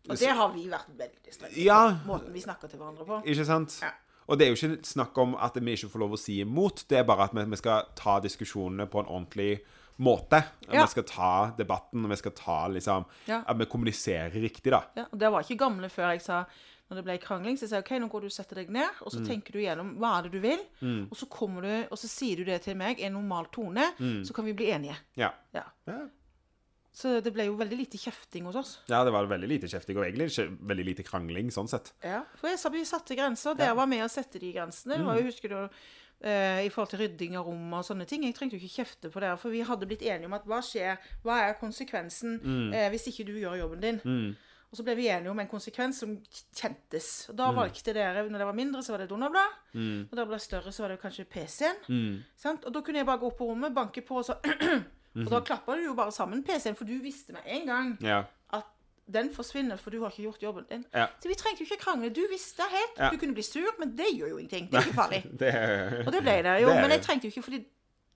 Og det har vi vært veldig strenge Ja. på. Måten vi snakker til hverandre på. Ikke sant? Ja. Og det er jo ikke snakk om at vi ikke får lov å si imot. Det er bare at vi, vi skal ta diskusjonene på en ordentlig måte. At Ja. Vi skal ta debatten, og vi skal ta liksom Ja. At vi kommuniserer riktig, da. Ja, og det var ikke gamle før jeg sa når det ble krangling, så jeg sa OK, nå går du og setter deg ned, og så Mm. tenker du gjennom hva er det du vil, og så kommer du, og så sier du det til meg i en normal tone, så kan vi bli enige. Ja. Ja. ja. Så det ble jo veldig lite kjefting hos oss. Ja, det var veldig lite kjefting, og egentlig ikke veldig lite krangling, sånn sett. Ja, For jeg sa vi satte grenser, og dere var med å sette de grensene. Det var jo, husker du, i forhold til rydding av rom og sånne ting. Jeg trengte jo ikke kjefte på det, for vi hadde blitt enige om at hva skjer, hva er konsekvensen eh, hvis ikke du gjør jobben din? Og så ble vi enige om en konsekvens som kjentes. Og da valgte dere, når det var mindre, så var det Donald-blad. Og da ble større, så var det kanskje PC-en. Mm. Og da kunne jeg bare gå opp på rommet, banke på, og så Og da klappa du jo bare sammen PC-en, for du visste med en gang Ja. at den forsvinner, for du har ikke gjort jobben din. Ja. Så vi trengte jo ikke krangle. Du visste helt. Ja. Du kunne bli sur, men det gjør jo ingenting. Det er ikke farlig. Det, Og det ble det jo. Det er Men jeg trengte jo ikke, fordi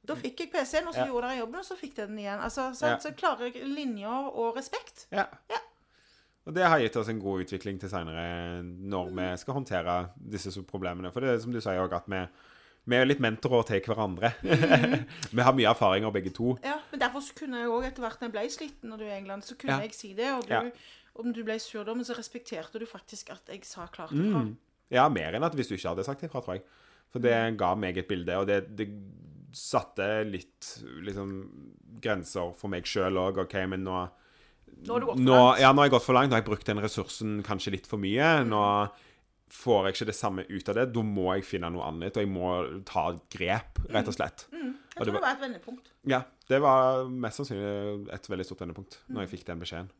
da fikk jeg PC-en, og så gjorde dere jobben, og så fikk jeg den igjen. Altså, sant? Så klare linjer og respekt. ja. Ja. Og det har gitt oss en god utvikling til seinere når vi skal håndtere disse problemene. For det er som du sier òg, at vi, vi er litt mentorer til hverandre. vi har mye erfaringer begge to. Ja, men derfor så kunne jeg òg etter hvert når jeg ble sliten når du er i England, så kunne Ja. jeg si det. Og du, Ja. om du ble sur da, men så respekterte du faktisk at jeg sa klart ifra. Mm. Ja, mer enn at hvis du ikke hadde sagt ifra, tror jeg. For det ga meg et bilde, og det, det satte litt liksom grenser for meg sjøl òg. OK, men nå Nå. Ja, nå har jeg gått for langt. Nå har jeg brukt den ressursen kanskje litt for mye. Nå får jeg ikke det samme ut av det. Da må jeg finne noe annet, og jeg må ta grep, rett og slett. Jeg tror det det var et vendepunkt. Ja, det var mest sannsynlig et veldig stort vendepunkt når jeg fikk den beskjeden.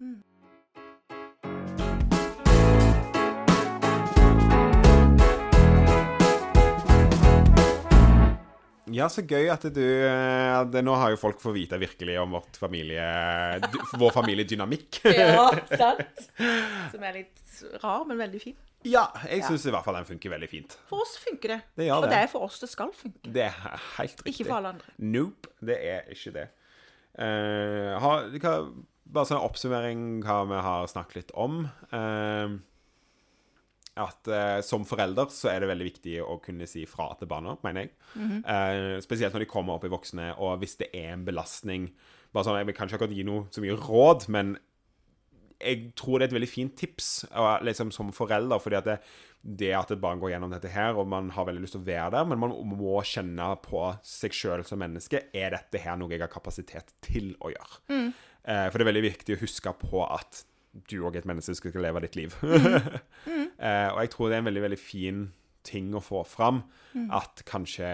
Ja, så gøy at du eh, det, Nå har jo folk fått vite virkelig om vårt familie, vår familiedynamikk. Ja, sant? Som er litt rar, men veldig fin. Ja, jeg syns i hvert fall den funker veldig fint. For oss funker det. Det Og det. det er for oss det skal funke. Det er helt riktig. Ikke for alle andre. Nope, det er ikke det. Uh, ha, hva, bare sånn oppsummering hva vi har snakket litt om. Uh, at uh, som forelder så er det veldig viktig å kunne si fra til barna, mener jeg. Eh, spesielt når de kommer opp i voksne, og hvis det er en belastning bare sånn, Jeg vil kanskje akkurat gi noe så mye råd, men jeg tror det er et veldig fint tips liksom, som forelder. fordi at det, det at et barn går gjennom dette her, og man har veldig lyst til å være der, men man må kjenne på seg sjøl som menneske er dette her noe jeg har kapasitet til å gjøre. Eh, for det er veldig viktig å huske på at du òg er et menneske som skal leve ditt liv. eh, og jeg tror det er en veldig, veldig fin ting å få fram. At kanskje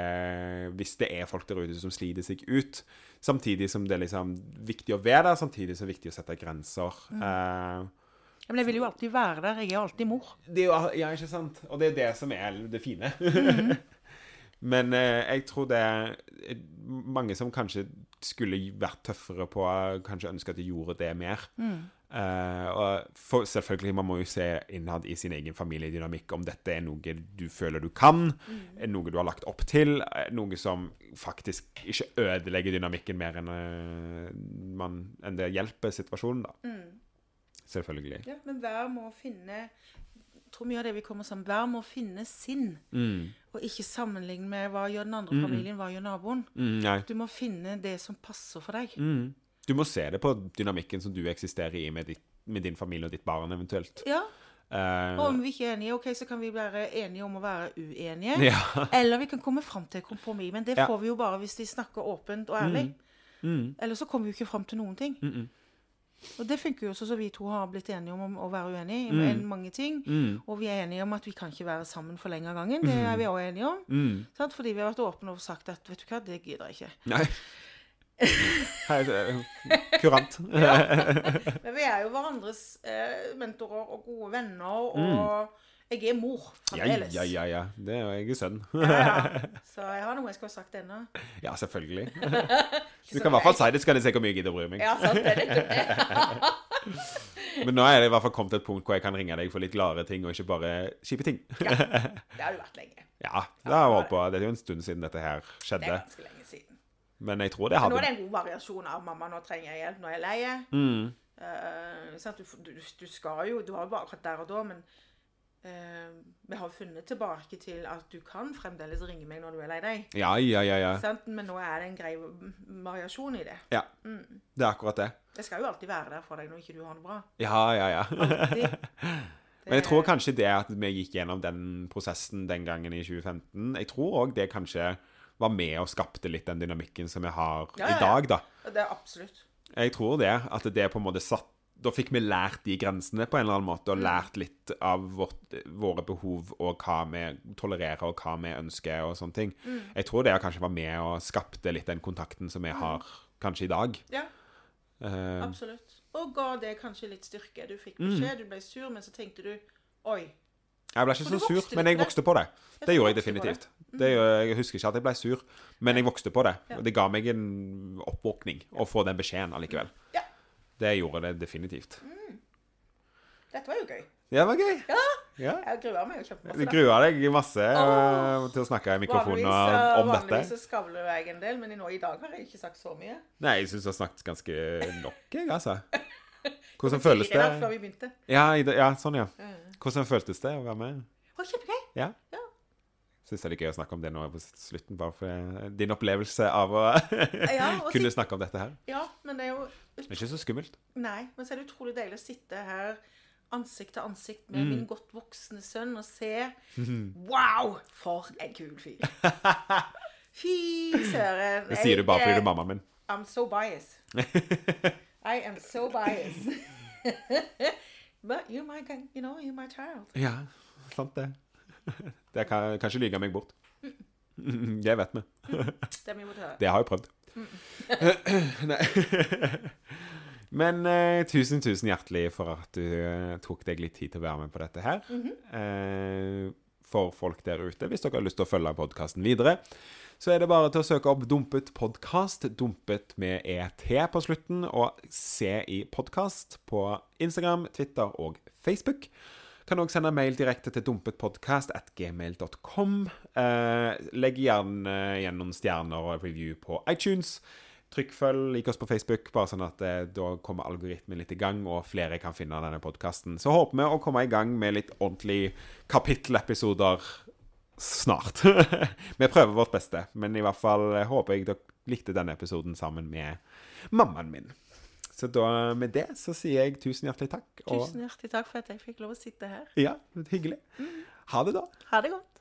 hvis det er folk der ute som sliter seg ut, samtidig som det er liksom viktig å være der, samtidig som det er viktig å sette grenser. Eh, Ja, men jeg vil jo alltid være der. Jeg er alltid mor. det er jo, ja, ikke sant? Og det er det som er det fine. Men eh, jeg tror det er mange som kanskje skulle vært tøffere på Kanskje ønske at de gjorde det mer. Eh, og for, selvfølgelig, man må jo se innad i sin egen familiedynamikk om dette er noe du føler du kan, mm. noe du har lagt opp til, er noe som faktisk ikke ødelegger dynamikken mer enn, eh, man, enn det hjelper situasjonen, da. Selvfølgelig. Ja, men hver må finne Jeg tror mye av det vi kommer sammen Hver må finne sin, Mm. og ikke sammenligne med hva gjør den andre familien, hva gjør naboen. Mm. Du må finne det som passer for deg. Mm. Du må se det på dynamikken som du eksisterer i med, ditt, med din familie og ditt barn, eventuelt. Ja, Uh, og om vi ikke er enige, ok, så kan vi være enige om å være uenige. ja. Eller vi kan komme fram til kompromiss. Men det Ja. får vi jo bare hvis de snakker åpent og ærlig. Mm. Eller så kommer vi jo ikke fram til noen ting. Mm -mm. Og det funker jo også så vi to har blitt enige om å være uenige i Mm. mange ting. Mm. Og vi er enige om at vi kan ikke være sammen for lenge av gangen. Det er vi også enige om. Mm. Sant? Fordi vi har vært åpne og sagt at vet du hva, det gidder jeg ikke. Nei. Hei, ja. kurant. Men vi er jo hverandres eh, mentorer og gode venner, og jeg er mor Ja, fremdeles. ja, ja, ja. Det er jo jeg er sønn. Ja, ja. Så jeg har noe jeg skulle ha sagt ennå. Ja, selvfølgelig. Du kan i hvert fall si det, så kan jeg se hvor mye jeg gidder å bry meg. Ja, sant, det er det. Men nå er det i hvert fall kommet til et punkt hvor jeg kan ringe deg for litt gladere ting, og ikke bare kjipe ting. ja, Det har du vært lenge. Ja, det har jeg holdt på. Det er jo en stund siden dette her skjedde. Det er ganske lenge. Men jeg tror det hadde nå er det en god variasjon av 'mamma, nå trenger jeg hjelp, nå er jeg lei'. mm. Sant? Du, du, du skal jo Du har jo bare akkurat der og da, men uh, vi har funnet tilbake til at du kan fremdeles ringe meg når du er lei deg. Ja, ja, ja, ja. Men nå er det en grei variasjon i det. Ja, det er akkurat det. Jeg skal jo alltid være der for deg når ikke du har det bra. Ja, ja, ja. Men jeg tror kanskje det at vi gikk gjennom den prosessen den gangen i 2015, jeg tror òg det kanskje var med og skapte litt den dynamikken som vi har Ja, ja, i dag, da. Det er absolutt. Jeg tror det. At det på en måte satt Da fikk vi lært de grensene på en eller annen måte, og lært litt av vårt, våre behov og hva vi tolererer og hva vi ønsker og sånne ting. Jeg tror det kanskje var med og skapte litt den kontakten som vi har kanskje i dag. Ja, Uh, absolutt. Og ga det kanskje litt styrke. Du fikk Mm. beskjed, du ble sur, men så tenkte du Oi. Jeg ble ikke så sur, men jeg vokste på det. Det gjorde jeg definitivt. Det, jeg husker ikke at jeg ble sur, men jeg vokste på det. Ja. Det ga meg en oppvåkning å få den beskjeden allikevel. Ja. Det gjorde det definitivt. Dette var jo gøy. Ja, det var gøy. Ja. Ja. Jeg gruer meg jo kjempemasse. Du grua deg masse eh, Åh. til å snakke i mikrofonen Vanligvis, eh, om vanligvis dette. Vanligvis skavler jeg en del, men i, nå, i dag har jeg ikke sagt så mye. Nei, jeg syns du har snakket ganske nok, jeg, altså. Hvordan føles Før det? vi begynte. Ja, ja, sånn, ja. Mm. Hvordan føltes det å være med? Å, kjempegøy. Ja? Ja. Syns det er gøy å snakke om det nå på slutten, bare for eh, din opplevelse av å Ja, kunne snakke om dette her. Ja, men det er jo Det er ikke så skummelt. Nei, men så er det utrolig deilig å sitte her ansikt til ansikt med Mm. min godt voksne sønn og se Wow, for en kul fyr. Fy søren. Det sier du bare fordi du er mammaen min. I'm so biased. I am so biased. But you're my, you know, you're my child. Ja, sant det. Det kan, kan ikke lyge meg bort. Det vet vi. Det har jeg prøvd. Nei. Men eh, tusen, tusen hjertelig for at du eh, tok deg litt tid til å være med på dette her. eh, for folk der ute, hvis dere har lyst til å følge podkasten videre, så er det bare til å søke opp Dumpet podkast, dumpet med ET på slutten, og se i podkast på Instagram, Twitter og Facebook. Kan òg sende mail direkte til dumpetpodkast.gmail.com. Eh, legg gjerne igjen noen stjerner og review på iTunes. Trykk følg, lik oss på Facebook, bare sånn at eh, da kommer algoritmen litt i gang, og flere kan finne denne podkasten. Så håper vi å komme i gang med litt ordentlige kapittelepisoder snart. vi prøver vårt beste, men i hvert fall eh, håper jeg dere likte denne episoden sammen med mammaen min. Så da, med det så sier jeg tusen hjertelig takk. Og Tusen hjertelig takk for at jeg fikk lov å sitte her. ja, hyggelig. Ha det, da. Ha det godt.